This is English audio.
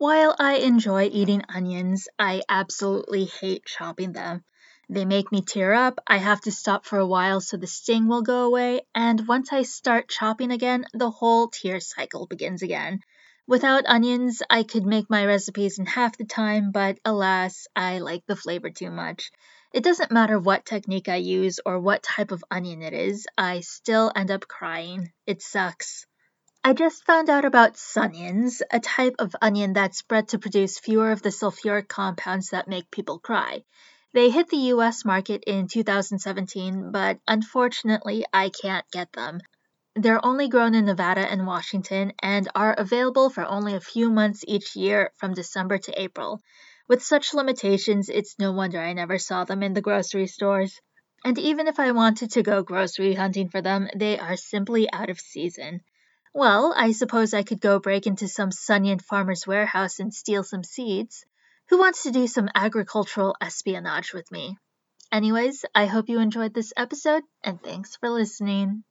While I enjoy eating onions, I absolutely hate chopping them. They make me tear up, I have to stop for a while so the sting will go away, and once I start chopping again, the whole tear cycle begins again. Without onions, I could make my recipes in half the time, but alas, I like the flavor too much. It doesn't matter what technique I use or what type of onion it is, I still end up crying. It sucks. I just found out about sunions, a type of onion that's bred to produce fewer of the sulfuric compounds that make people cry. They hit the US market in 2017, but unfortunately, I can't get them. They're only grown in Nevada and Washington and are available for only a few months each year from December to April. With such limitations, it's no wonder I never saw them in the grocery stores. And even if I wanted to go grocery hunting for them, they are simply out of season. Well, I suppose I could go break into some Sunion farmer's warehouse and steal some seeds. Who wants to do some agricultural espionage with me? Anyways, I hope you enjoyed this episode, and thanks for listening.